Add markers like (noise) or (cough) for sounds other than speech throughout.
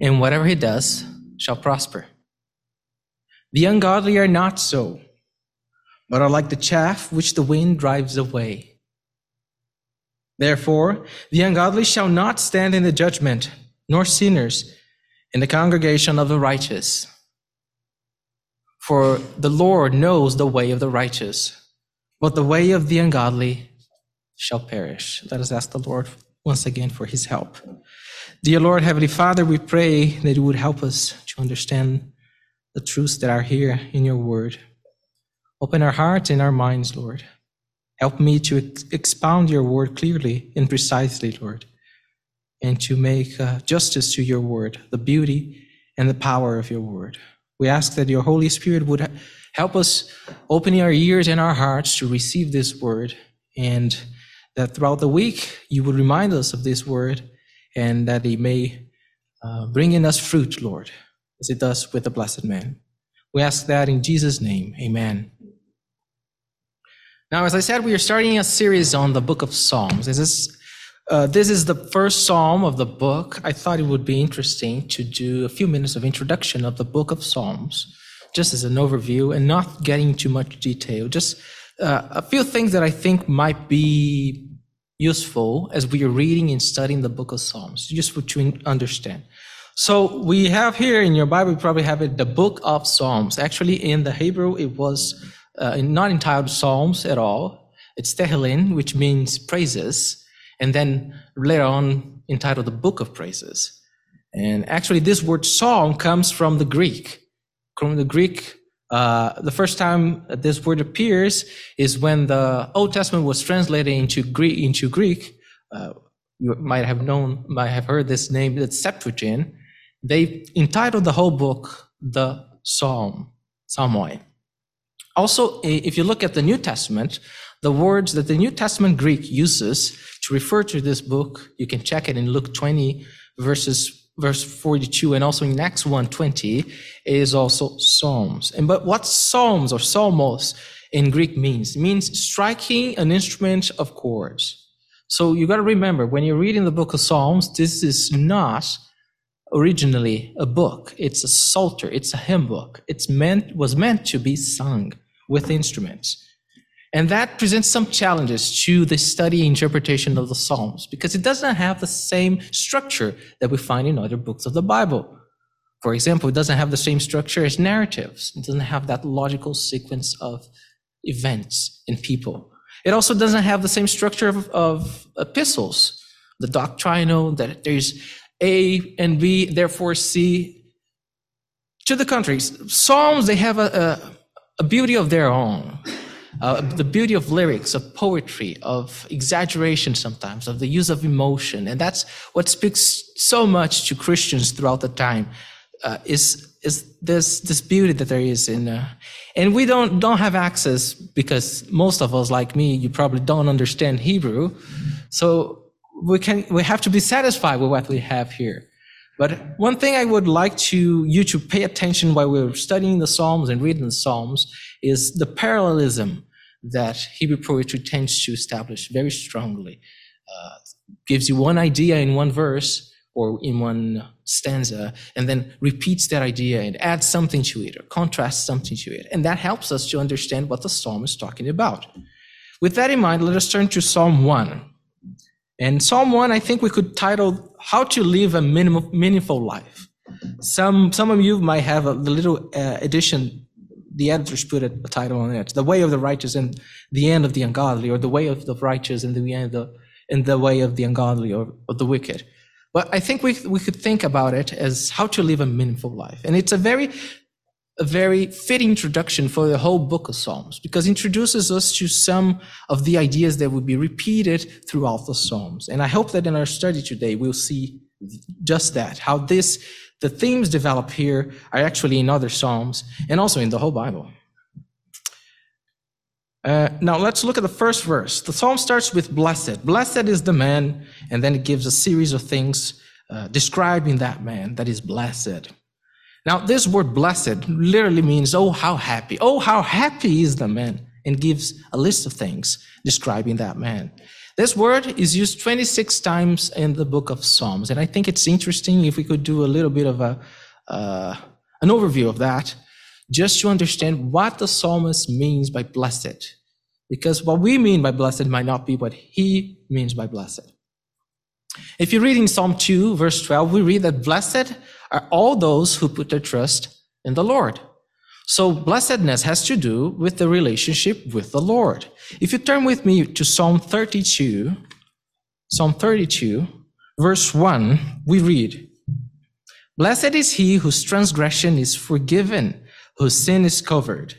and whatever he does shall prosper. The ungodly are not so, but are like the chaff which the wind drives away. Therefore, the ungodly shall not stand in the judgment, nor sinners in the congregation of the righteous. For the Lord knows the way of the righteous, but the way of the ungodly shall perish. Let us ask the Lord once again for his help. Dear Lord, Heavenly Father, we pray that you would help us to understand the truths that are here in your word. Open our hearts and our minds, Lord. Help me to ex- expound your word clearly and precisely, Lord, and to make uh, justice to your word, the beauty and the power of your word. We ask that your Holy Spirit would help us open our ears and our hearts to receive this word, and that throughout the week you would remind us of this word and that He may uh, bring in us fruit, Lord, as it does with the blessed man. We ask that in Jesus' name. Amen. Now, as I said, we are starting a series on the book of Psalms. This is, uh, this is the first psalm of the book. I thought it would be interesting to do a few minutes of introduction of the book of Psalms, just as an overview and not getting too much detail. Just uh, a few things that I think might be useful as we are reading and studying the book of Psalms, useful to understand. So we have here in your Bible, you probably have it, the book of Psalms. Actually, in the Hebrew, it was uh, not entitled Psalms at all. It's Tehillim, which means praises, and then later on entitled the book of praises. And actually, this word psalm comes from the Greek, from the Greek uh, the first time this word appears is when the Old Testament was translated into Greek. Into Greek, uh, you might have known, might have heard this name, the Septuagint. They entitled the whole book the Psalm, Psalmoi. Also, if you look at the New Testament, the words that the New Testament Greek uses to refer to this book, you can check it in Luke 20, verses verse 42 and also in Acts 120 is also psalms. And but what psalms or psalmos in Greek means? It means striking an instrument of chords. So you got to remember when you're reading the book of Psalms, this is not originally a book. It's a psalter. It's a hymn book. It's meant was meant to be sung with instruments. And that presents some challenges to the study interpretation of the Psalms because it does not have the same structure that we find in other books of the Bible. For example, it doesn't have the same structure as narratives. It doesn't have that logical sequence of events and people. It also doesn't have the same structure of, of epistles, the doctrinal, that there's A and B, therefore C. To the contrary, Psalms, they have a, a, a beauty of their own uh, the beauty of lyrics, of poetry, of exaggeration sometimes, of the use of emotion. And that's what speaks so much to Christians throughout the time, uh, is, is this, this beauty that there is in, uh, and we don't, don't have access because most of us, like me, you probably don't understand Hebrew. So we can, we have to be satisfied with what we have here. But one thing I would like to you to pay attention while we're studying the Psalms and reading the Psalms is the parallelism that Hebrew poetry tends to establish very strongly. Uh, gives you one idea in one verse or in one stanza, and then repeats that idea and adds something to it or contrasts something to it. And that helps us to understand what the psalm is talking about. With that in mind, let us turn to Psalm 1. And Psalm 1, I think we could title How to Live a Meaningful Life. Some, some of you might have a little uh, addition the editors put a, title on it: "The Way of the Righteous and the End of the Ungodly," or "The Way of the Righteous and the End of the, and the Way of the Ungodly or of the Wicked." But I think we we could think about it as how to live a meaningful life, and it's a very a very fitting introduction for the whole book of Psalms because it introduces us to some of the ideas that will be repeated throughout the Psalms. And I hope that in our study today we'll see just that, how this the themes developed here are actually in other Psalms and also in the whole Bible. Uh, now let's look at the first verse. The psalm starts with blessed. Blessed is the man, and then it gives a series of things uh, describing that man that is blessed. Now, this word blessed literally means, oh, how happy. Oh, how happy is the man, and gives a list of things describing that man. This word is used 26 times in the book of Psalms, and I think it's interesting if we could do a little bit of a, uh, an overview of that just to understand what the psalmist means by blessed. Because what we mean by blessed might not be what he means by blessed. If you read in Psalm 2, verse 12, we read that blessed are all those who put their trust in the Lord. So blessedness has to do with the relationship with the Lord. If you turn with me to Psalm 32, Psalm 32, verse 1, we read, Blessed is he whose transgression is forgiven whose sin is covered.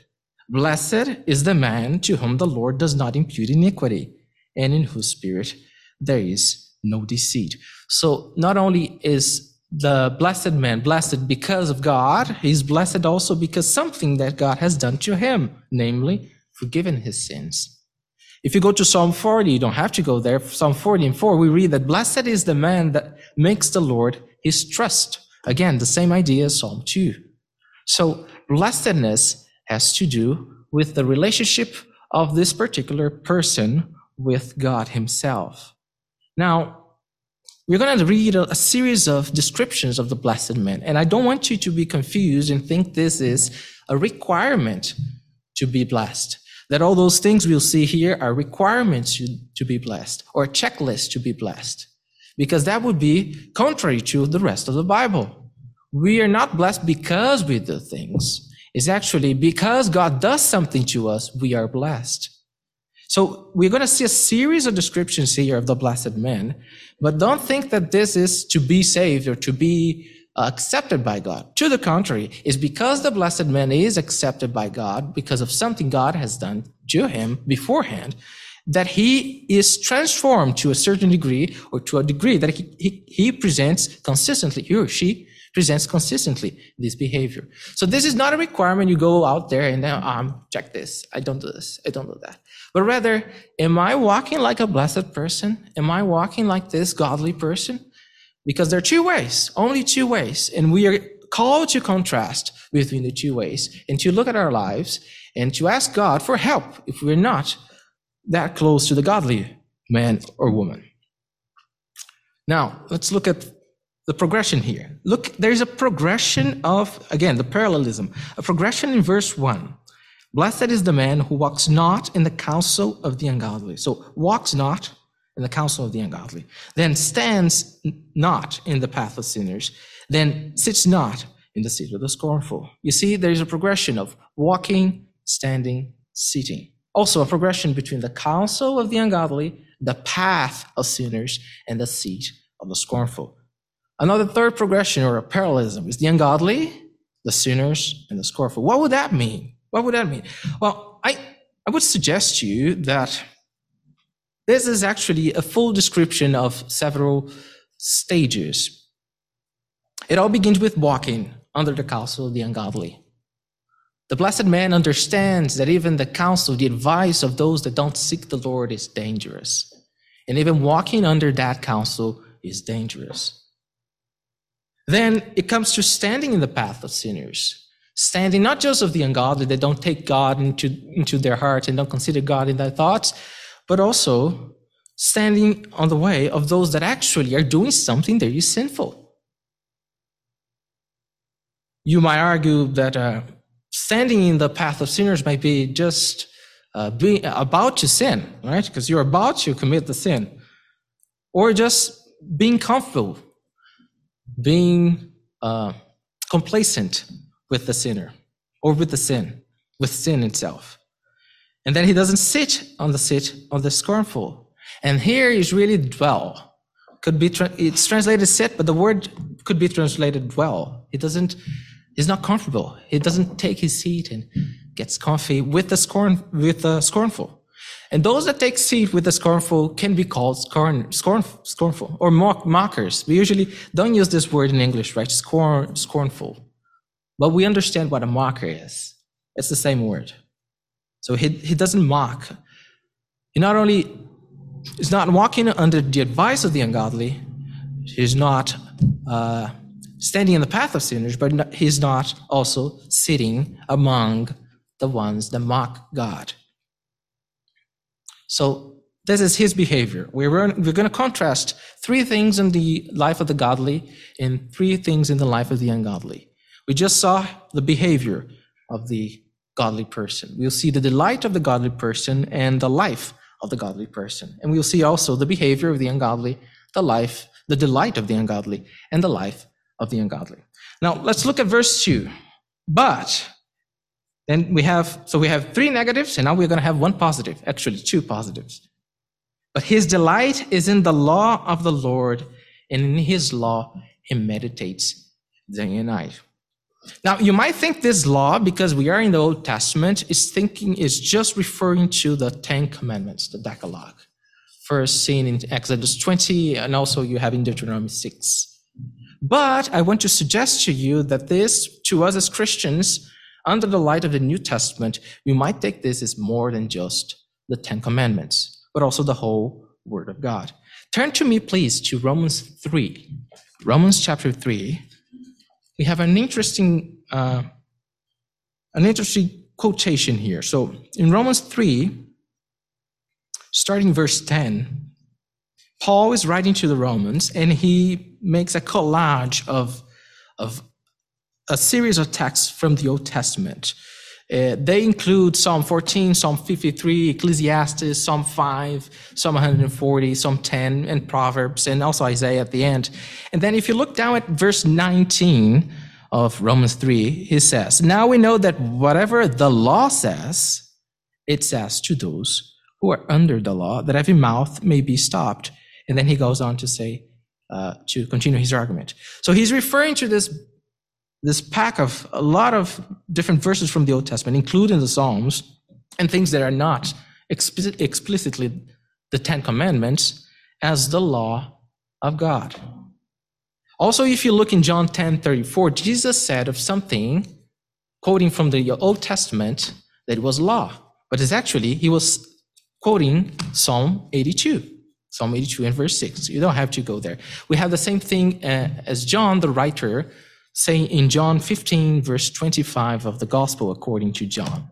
Blessed is the man to whom the Lord does not impute iniquity, and in whose spirit there is no deceit. So not only is the blessed man blessed because of God, he's blessed also because something that God has done to him, namely forgiven his sins. If you go to Psalm 40, you don't have to go there. Psalm 40 and 4, we read that blessed is the man that makes the Lord his trust. Again, the same idea as Psalm 2. So blessedness has to do with the relationship of this particular person with God Himself. Now, we're going to read a, a, series of descriptions of the blessed man, and I don't want you to be confused and think this is a requirement to be blessed. That all those things we'll see here are requirements to, to be blessed or checklist to be blessed, because that would be contrary to the rest of the Bible we are not blessed because we do things. It's actually because God does something to us, we are blessed. So we're going to see a series of descriptions here of the blessed man, but don't think that this is to be saved or to be uh, accepted by God. To the contrary, it's because the blessed man is accepted by God because of something God has done to him beforehand that he is transformed to a certain degree or to a degree that he, he, he presents consistently, he or she presents consistently this behavior. So this is not a requirement you go out there and then, um, check this. I don't do this. I don't do that. But rather, am I walking like a blessed person? Am I walking like this godly person? Because there are two ways, only two ways. And we are called to contrast between the two ways and to look at our lives and to ask God for help if we're not that close to the godly man or woman. Now, let's look at the progression here. Look, there's a progression of, again, the parallelism, a progression in verse 1. Blessed is the man who walks not in the counsel of the ungodly. So, walks not in the counsel of the ungodly, then stands not in the path of sinners, then sits not in the seat of the scornful. You see, there's a progression of walking, standing, sitting. Also, a progression between the counsel of the ungodly, the path of sinners, and the seat of the scornful. Another third progression or a parallelism is the ungodly, the sinners, and the scornful. What would that mean? What would that mean? Well, I, I would suggest to you that this is actually a full description of several stages. It all begins with walking under the counsel of the ungodly. The blessed man understands that even the counsel, the advice of those that don't seek the Lord is dangerous. And even walking under that counsel is dangerous. Then it comes to standing in the path of sinners. Standing not just of the ungodly that don't take God into, into their heart and don't consider God in their thoughts, but also standing on the way of those that actually are doing something that is sinful. You might argue that uh, standing in the path of sinners might be just uh, being about to sin, right? Because you're about to commit the sin, or just being comfortable being uh, complacent with the sinner or with the sin, with sin itself. And then he doesn't sit on the seat of the scornful. And here is really dwell. Could be tra- it's translated sit, but the word could be translated dwell. He doesn't. He's not comfortable. He doesn't take his seat and gets comfy with the scorn with the scornful. And those that take seat with the scornful can be called scorn, scorn, scornful or mock, mockers. We usually don't use this word in English, right? Scorn, scornful. But we understand what a mocker is. It's the same word. So he, he doesn't mock. He not only is not walking under the advice of the ungodly, he's not uh, standing in the path of sinners, but he's not also sitting among the ones that mock God. So this is his behavior. We're, we're going to contrast three things in the life of the godly and three things in the life of the ungodly. We just saw the behavior of the godly person. We'll see the delight of the godly person and the life of the godly person. And we'll see also the behavior of the ungodly, the life, the delight of the ungodly, and the life of the ungodly. Now, let's look at verse 2. But then we have, so we have three negatives, and now we're going to have one positive, actually, two positives. But his delight is in the law of the Lord, and in his law he meditates day and night. Now, you might think this law, because we are in the Old Testament, is thinking is just referring to the Ten Commandments, the Decalogue. First seen in Exodus 20, and also you have in Deuteronomy 6. But I want to suggest to you that this, to us as Christians, under the light of the New Testament, we might take this as more than just the Ten Commandments, but also the whole Word of God. Turn to me, please, to Romans 3. Romans chapter 3. We have an interesting, uh, an interesting quotation here. So in Romans 3, starting verse 10, Paul is writing to the Romans and he makes a collage of, of a series of texts from the Old Testament. Uh, they include Psalm 14, Psalm 53, Ecclesiastes, Psalm 5, Psalm 140, Psalm 10, and Proverbs, and also Isaiah at the end. And then if you look down at verse 19 of Romans 3, he says, Now we know that whatever the law says, it says to those who are under the law, that every mouth may be stopped. And then he goes on to say, uh, to continue his argument. So he's referring to this this pack of a lot of different verses from the Old Testament, including the Psalms, and things that are not explicit, explicitly the Ten Commandments, as the law of God. Also, if you look in John 10 34, Jesus said of something, quoting from the Old Testament, that it was law. But it's actually, he was quoting Psalm 82. Psalm 82 and verse 6. You don't have to go there. We have the same thing uh, as John, the writer, say in John 15, verse 25 of the Gospel according to John.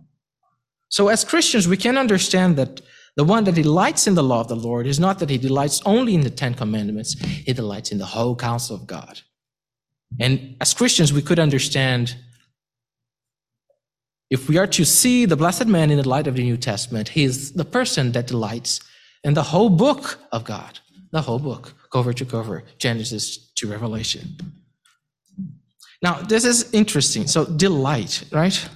So, as Christians, we can understand that the one that delights in the law of the Lord is not that he delights only in the Ten Commandments, he delights in the whole counsel of God. And as Christians, we could understand if we are to see the blessed man in the light of the New Testament, he is the person that delights in the whole book of God, the whole book, cover to cover, Genesis to Revelation. Now, this is interesting. So, delight, right?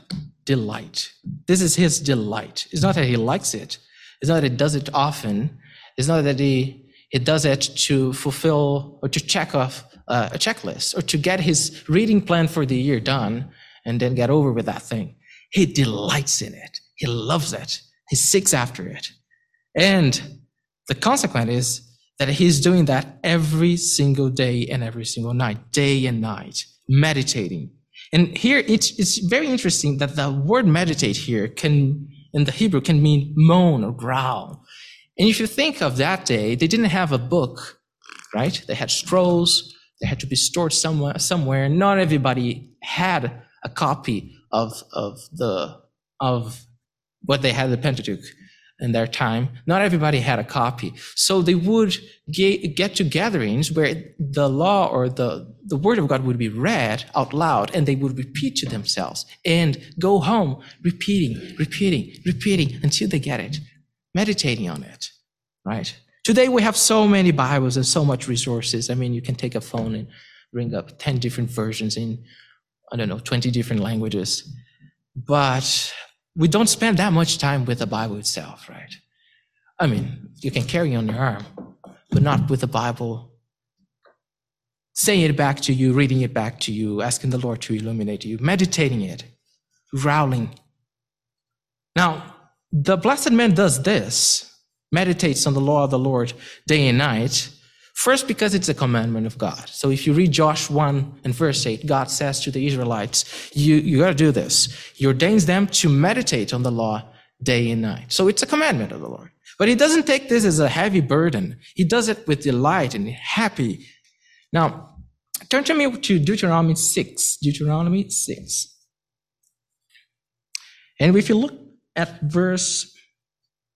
Delight. This is his delight. It's not that he likes it. It's not that he does it often. It's not that he, he does it to fulfill or to check off uh, a checklist or to get his reading plan for the year done and then get over with that thing. He delights in it. He loves it. He seeks after it. And the consequence is that he's doing that every single day and every single night, day and night meditating. And here it's, it's very interesting that the word meditate here can, in the Hebrew, can mean moan or growl. And if you think of that day, they didn't have a book, right? They had scrolls. They had to be stored somewhere, somewhere. Not everybody had a copy of, of the, of what they had the Pentateuch in their time. Not everybody had a copy. So they would get, to gatherings where the law or the, the word of God would be read out loud and they would repeat to themselves and go home repeating, repeating, repeating until they get it, meditating on it, right? Today we have so many Bibles and so much resources. I mean, you can take a phone and bring up 10 different versions in, I don't know, 20 different languages. But we don't spend that much time with the Bible itself, right? I mean, you can carry on your arm, but not with the Bible. Saying it back to you, reading it back to you, asking the Lord to illuminate you, meditating it, growling. Now, the blessed man does this, meditates on the law of the Lord day and night, first because it's a commandment of God. So if you read Josh 1 and verse 8, God says to the Israelites, you, you gotta do this. He ordains them to meditate on the law day and night. So it's a commandment of the Lord. But he doesn't take this as a heavy burden. He does it with delight and happy. Now, turn to me to Deuteronomy 6. Deuteronomy 6. And if you look at verse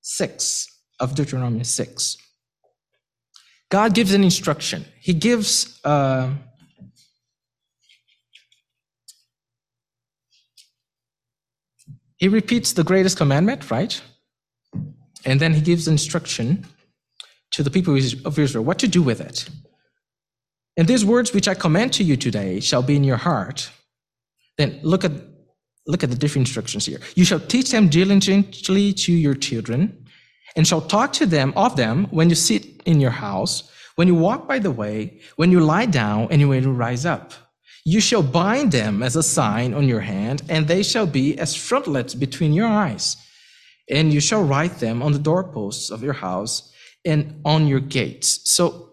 6 of Deuteronomy 6, God gives an instruction. He gives uh, he repeats the greatest commandment, right? And then he gives instruction to the people of Israel what to do with it. And these words which I command to you today shall be in your heart. Then look at look at the different instructions here. You shall teach them diligently to your children, and shall talk to them of them when you sit in your house, when you walk by the way, when you lie down, and when you rise up. You shall bind them as a sign on your hand, and they shall be as frontlets between your eyes. And you shall write them on the doorposts of your house and on your gates. So,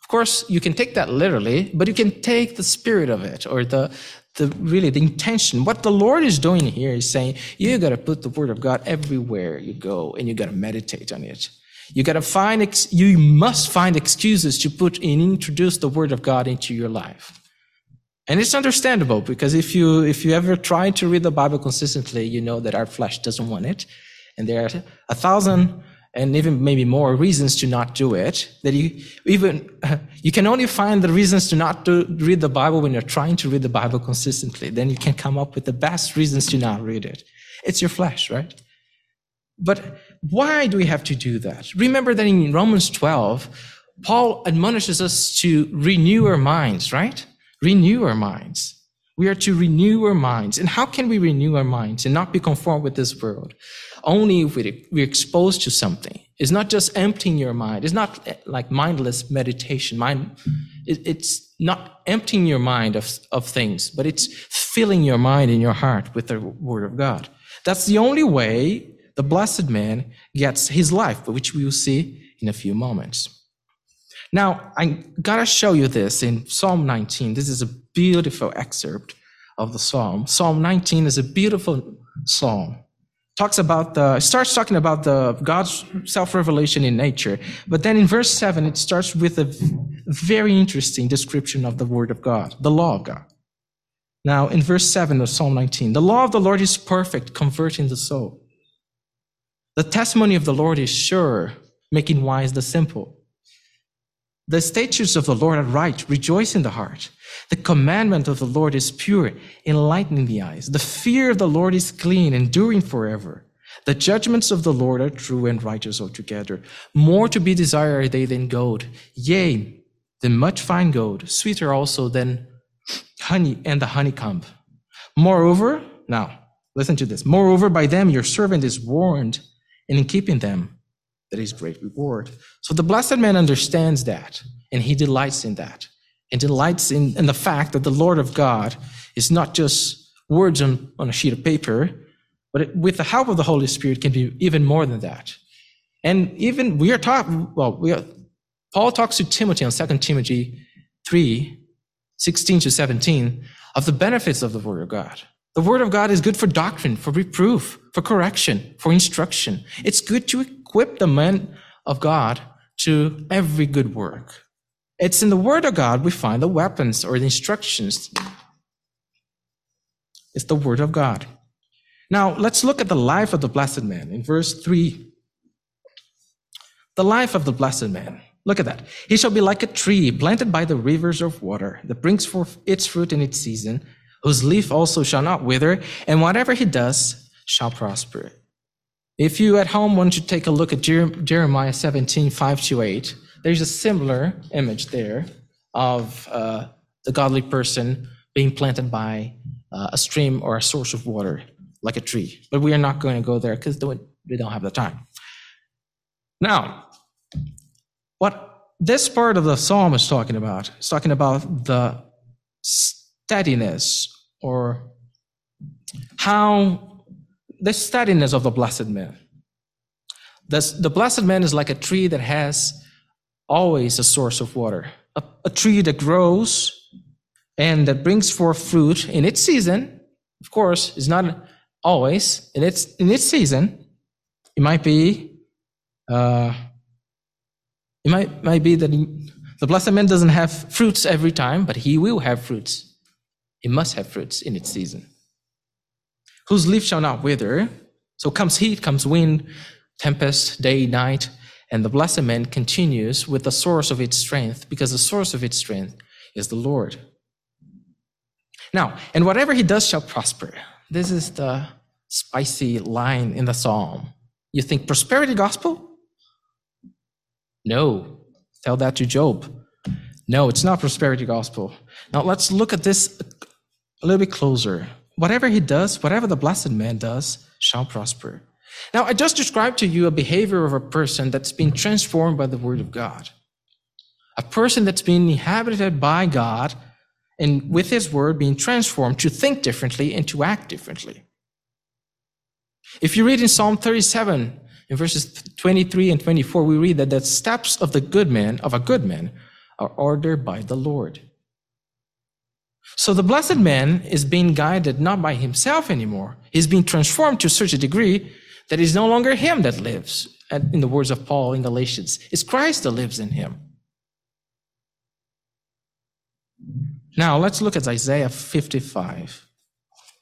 of course, you can take that literally, but you can take the spirit of it or the, the really the intention. What the Lord is doing here is saying, you got to put the word of God everywhere you go and you got to meditate on it. You got to find, ex- you must find excuses to put and introduce the word of God into your life. And it's understandable because if you, if you ever try to read the Bible consistently, you know that our flesh doesn't want it. And there are a thousand and even maybe more reasons to not do it that you even (laughs) you can only find the reasons to not do, read the bible when you're trying to read the bible consistently. Then you can come up with the best reasons to not read it. It's your flesh right? But why do we have to do that? Remember that in romans 12 paul admonishes us to renew our minds right? Renew our minds we are to renew our minds and how can we renew our minds and not be conformed with this world only if we're exposed to something. It's not just emptying your mind. It's not eh, like mindless meditation. Mind, it's not emptying your mind of, of things, but it's filling your mind and your heart with the Word of God. That's the only way the blessed man gets his life, which we will see in a few moments. Now, I gotta show you this in Psalm 19. This is a beautiful excerpt of the Psalm. Psalm 19 is a beautiful psalm talks about the starts talking about the God's self-revelation in nature. But then in verse 7 it starts with a very interesting description of the word of God, the law of God. Now in verse 7 of Psalm 19, the law of the Lord is perfect, converting the soul. The testimony of the Lord is sure, making wise the simple. The statutes of the Lord are right, rejoice in the heart. The commandment of the Lord is pure, enlightening the eyes. The fear of the Lord is clean, enduring forever. The judgments of the Lord are true and righteous altogether. More to be desired are they than gold, yea, than much fine gold, sweeter also than honey and the honeycomb. Moreover, now, listen to this. Moreover, by them your servant is warned, and in keeping them, that is great reward. So the blessed man understands that, and he delights in that and delights in, in the fact that the Lord of God is not just words on, on a sheet of paper, but it, with the help of the Holy Spirit can be even more than that. And even we are talking, well, we are, Paul talks to Timothy on 2 Timothy 3, 16 to 17, of the benefits of the Word of God. The Word of God is good for doctrine, for reproof, for correction, for instruction. It's good to equip the men of God to every good work. It's in the Word of God we find the weapons or the instructions. It's the Word of God. Now, let's look at the life of the blessed man in verse 3. The life of the blessed man. Look at that. He shall be like a tree planted by the rivers of water that brings forth its fruit in its season, whose leaf also shall not wither, and whatever he does shall prosper. If you at home want to take a look at Jeremiah 17, 5 to 8, there's a similar image there of uh, the godly person being planted by uh, a stream or a source of water, like a tree. But we are not going to go there because we don't have the time. Now, what this part of the psalm is talking about is talking about the steadiness or how the steadiness of the blessed man. Thus, the blessed man is like a tree that has always a source of water, a, a tree that grows and that brings forth fruit in its season. Of course, it's not always in its in its season. It might be, uh, it might might be that the blessed man doesn't have fruits every time, but he will have fruits. He must have fruits in its season. Whose leaf shall not wither. So comes heat, comes wind, tempest, day, night, and the blessed man continues with the source of its strength, because the source of its strength is the Lord. Now, and whatever he does shall prosper. This is the spicy line in the psalm. You think prosperity gospel? No. Tell that to Job. No, it's not prosperity gospel. Now let's look at this a little bit closer. Whatever he does, whatever the blessed man does, shall prosper. Now, I just described to you a behavior of a person that's been transformed by the word of God. A person that's been inhabited by God and with his word being transformed to think differently and to act differently. If you read in Psalm 37, in verses 23 and 24, we read that the steps of the good man, of a good man, are ordered by the Lord. So the blessed man is being guided not by himself anymore. He's being transformed to such a degree that it's no longer him that lives, in the words of Paul in Galatians. It's Christ that lives in him. Now let's look at Isaiah 55.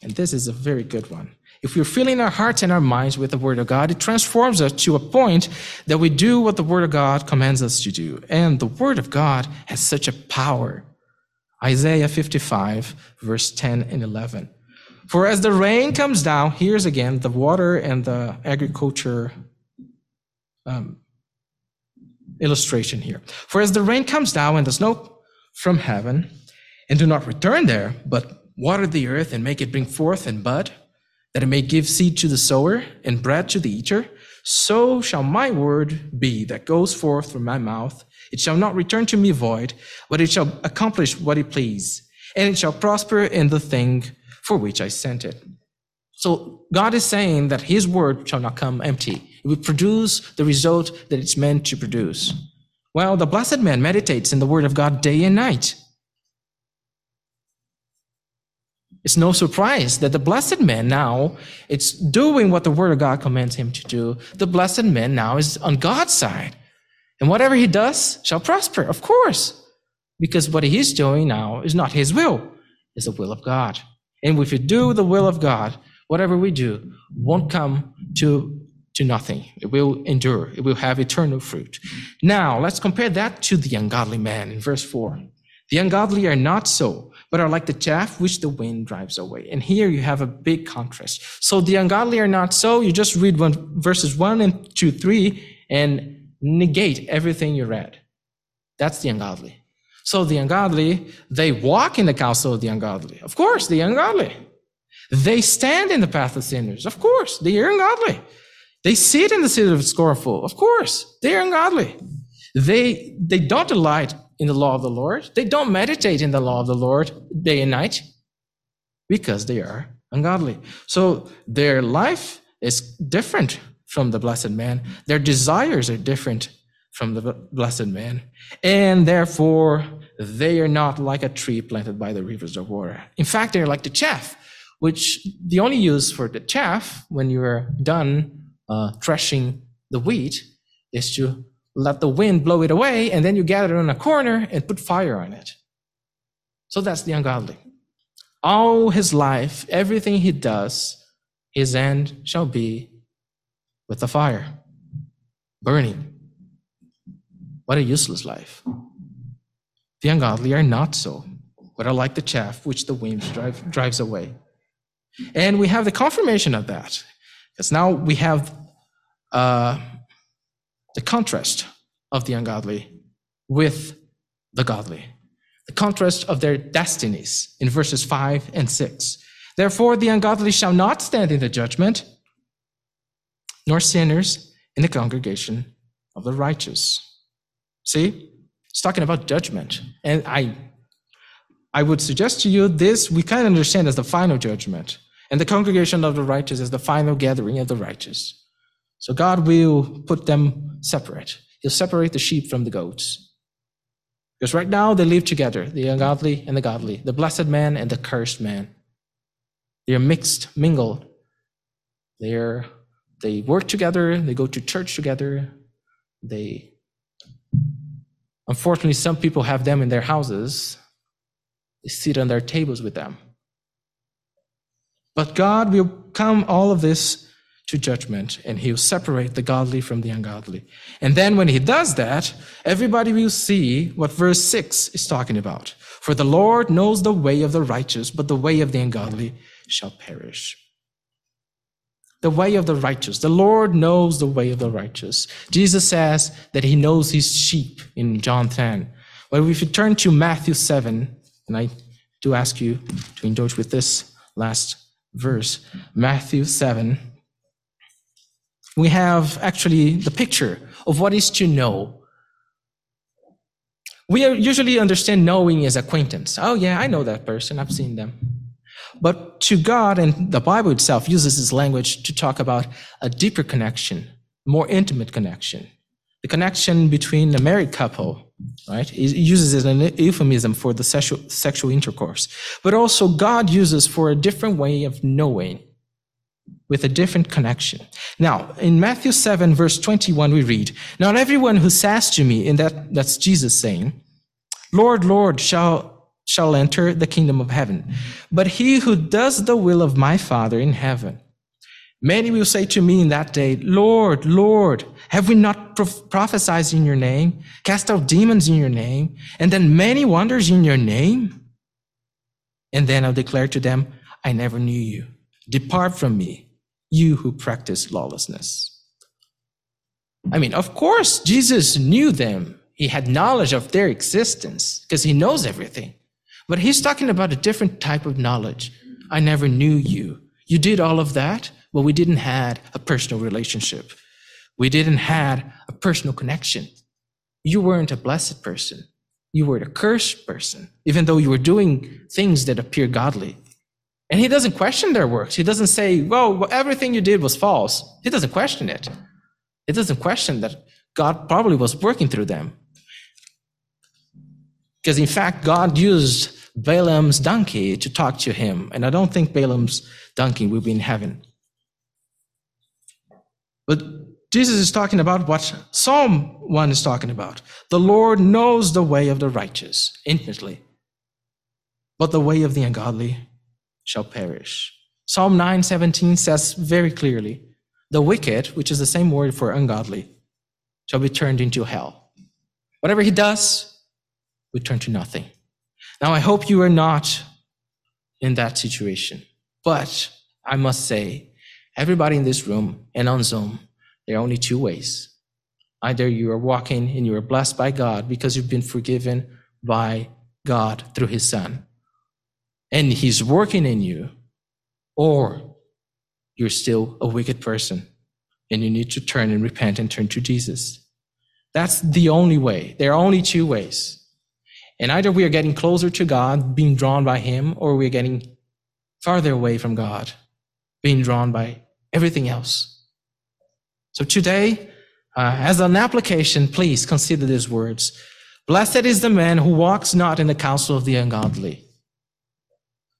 And this is a very good one. If we're filling our hearts and our minds with the Word of God, it transforms us to a point that we do what the Word of God commands us to do. And the Word of God has such a power. Isaiah 55, verse 10 and 11. For as the rain comes down, here's again the water and the agriculture um, illustration here. For as the rain comes down and the snow from heaven, and do not return there, but water the earth and make it bring forth and bud, that it may give seed to the sower and bread to the eater, so shall my word be that goes forth from my mouth. It shall not return to me void, but it shall accomplish what it please, and it shall prosper in the thing for which I sent it. So God is saying that his word shall not come empty. It will produce the result that it's meant to produce. Well, the blessed man meditates in the word of God day and night. It's no surprise that the blessed man now, it's doing what the word of God commands him to do. The blessed man now is on God's side. And whatever he does shall prosper, of course. Because what he's doing now is not his will, it's the will of God. And if we do the will of God, whatever we do won't come to, to nothing. It will endure. It will have eternal fruit. Now, let's compare that to the ungodly man in verse 4. The ungodly are not so, but are like the chaff which the wind drives away. And here you have a big contrast. So the ungodly are not so. You just read one, verses 1 and 2, 3, and negate everything you read. That's the ungodly. So the ungodly, they walk in the counsel of the ungodly. Of course, the ungodly. They stand in the path of sinners. Of course, they are ungodly. They sit in the seat of the scornful. Of course, they are ungodly. They, they don't delight in the law of the Lord. They don't meditate in the law of the Lord day and night because they are ungodly. So their life is different from the blessed man. Their desires are different from the blessed man. And therefore, they are not like a tree planted by the rivers of water. In fact, they're like the chaff, which the only use for the chaff when you are done uh, threshing the wheat is to let the wind blow it away, and then you gather it in a corner and put fire on it. So that's the ungodly. All his life, everything he does, his end shall be with the fire, burning. What a useless life. The ungodly are not so, but are like the chaff which the wind drive, drives away. And we have the confirmation of that, because now we have uh, the contrast of the ungodly with the godly, the contrast of their destinies in verses 5 and 6. Therefore, the ungodly shall not stand in the judgment, nor sinners in the congregation of the righteous. See, it's talking about judgment. And I, I would suggest to you this we kind of understand as the final judgment, and the congregation of the righteous as the final gathering of the righteous. So God will put them separate. He'll separate the sheep from the goats. Because right now they live together, the ungodly and the godly, the blessed man and the cursed man. They are mixed, mingled. They are they work together, they go to church together, they unfortunately some people have them in their houses. They sit on their tables with them. But God will come all of this to judgment and he'll separate the godly from the ungodly. And then when he does that, everybody will see what verse 6 is talking about. For the Lord knows the way of the righteous, but the way of the ungodly shall perish. The way of the righteous. The Lord knows the way of the righteous. Jesus says that he knows his sheep in John 10. But if you turn to Matthew 7, and I do ask you to indulge with this last verse, Matthew 7, we have actually the picture of what is to know. We usually understand knowing as acquaintance. Oh, yeah, I know that person. I've seen them. But to God and the Bible itself uses this language to talk about a deeper connection, more intimate connection. The connection between a married couple, right? It uses as an euphemism for the sexual, sexual intercourse. But also God uses for a different way of knowing with a different connection. Now, in Matthew 7, verse 21, we read, Not everyone who says to me, and that, that's Jesus saying, Lord, Lord, shall, shall enter the kingdom of heaven, but he who does the will of my Father in heaven. Many will say to me in that day, Lord, Lord, have we not prophesied in your name, cast out demons in your name, and done many wonders in your name? And then I'll declare to them, I never knew you. Depart from me, you who practice lawlessness. I mean, of course, Jesus knew them. He had knowledge of their existence because he knows everything. But he's talking about a different type of knowledge. I never knew you. You did all of that, but we didn't had a personal relationship. We didn't had a personal connection. You weren't a blessed person. You were a cursed person, even though you were doing things that appear godly. And he doesn't question their works. He doesn't say, well, everything you did was false. He doesn't question it. He doesn't question that God probably was working through them. Because in fact, God used Balaam's donkey to talk to him. And I don't think Balaam's donkey will be in heaven. But Jesus is talking about what Psalm 1 is talking about. The Lord knows the way of the righteous intimately, but the way of the ungodly shall perish. Psalm 9:17 says very clearly, the wicked, which is the same word for ungodly, shall be turned into hell. Whatever he does, will turn to nothing. Now I hope you are not in that situation. But I must say, everybody in this room and on Zoom, there are only two ways. Either you are walking and you are blessed by God because you've been forgiven by God through his son and he's working in you, or you're still a wicked person and you need to turn and repent and turn to Jesus. That's the only way. There are only two ways. And either we are getting closer to God, being drawn by Him, or we're getting farther away from God, being drawn by everything else. So today, uh, as an application, please consider these words. Blessed is the man who walks not in the counsel of the ungodly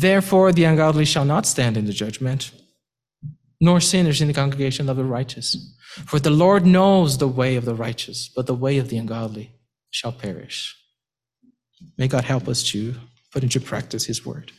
Therefore, the ungodly shall not stand in the judgment, nor sinners in the congregation of the righteous. For the Lord knows the way of the righteous, but the way of the ungodly shall perish. May God help us to put into practice his word.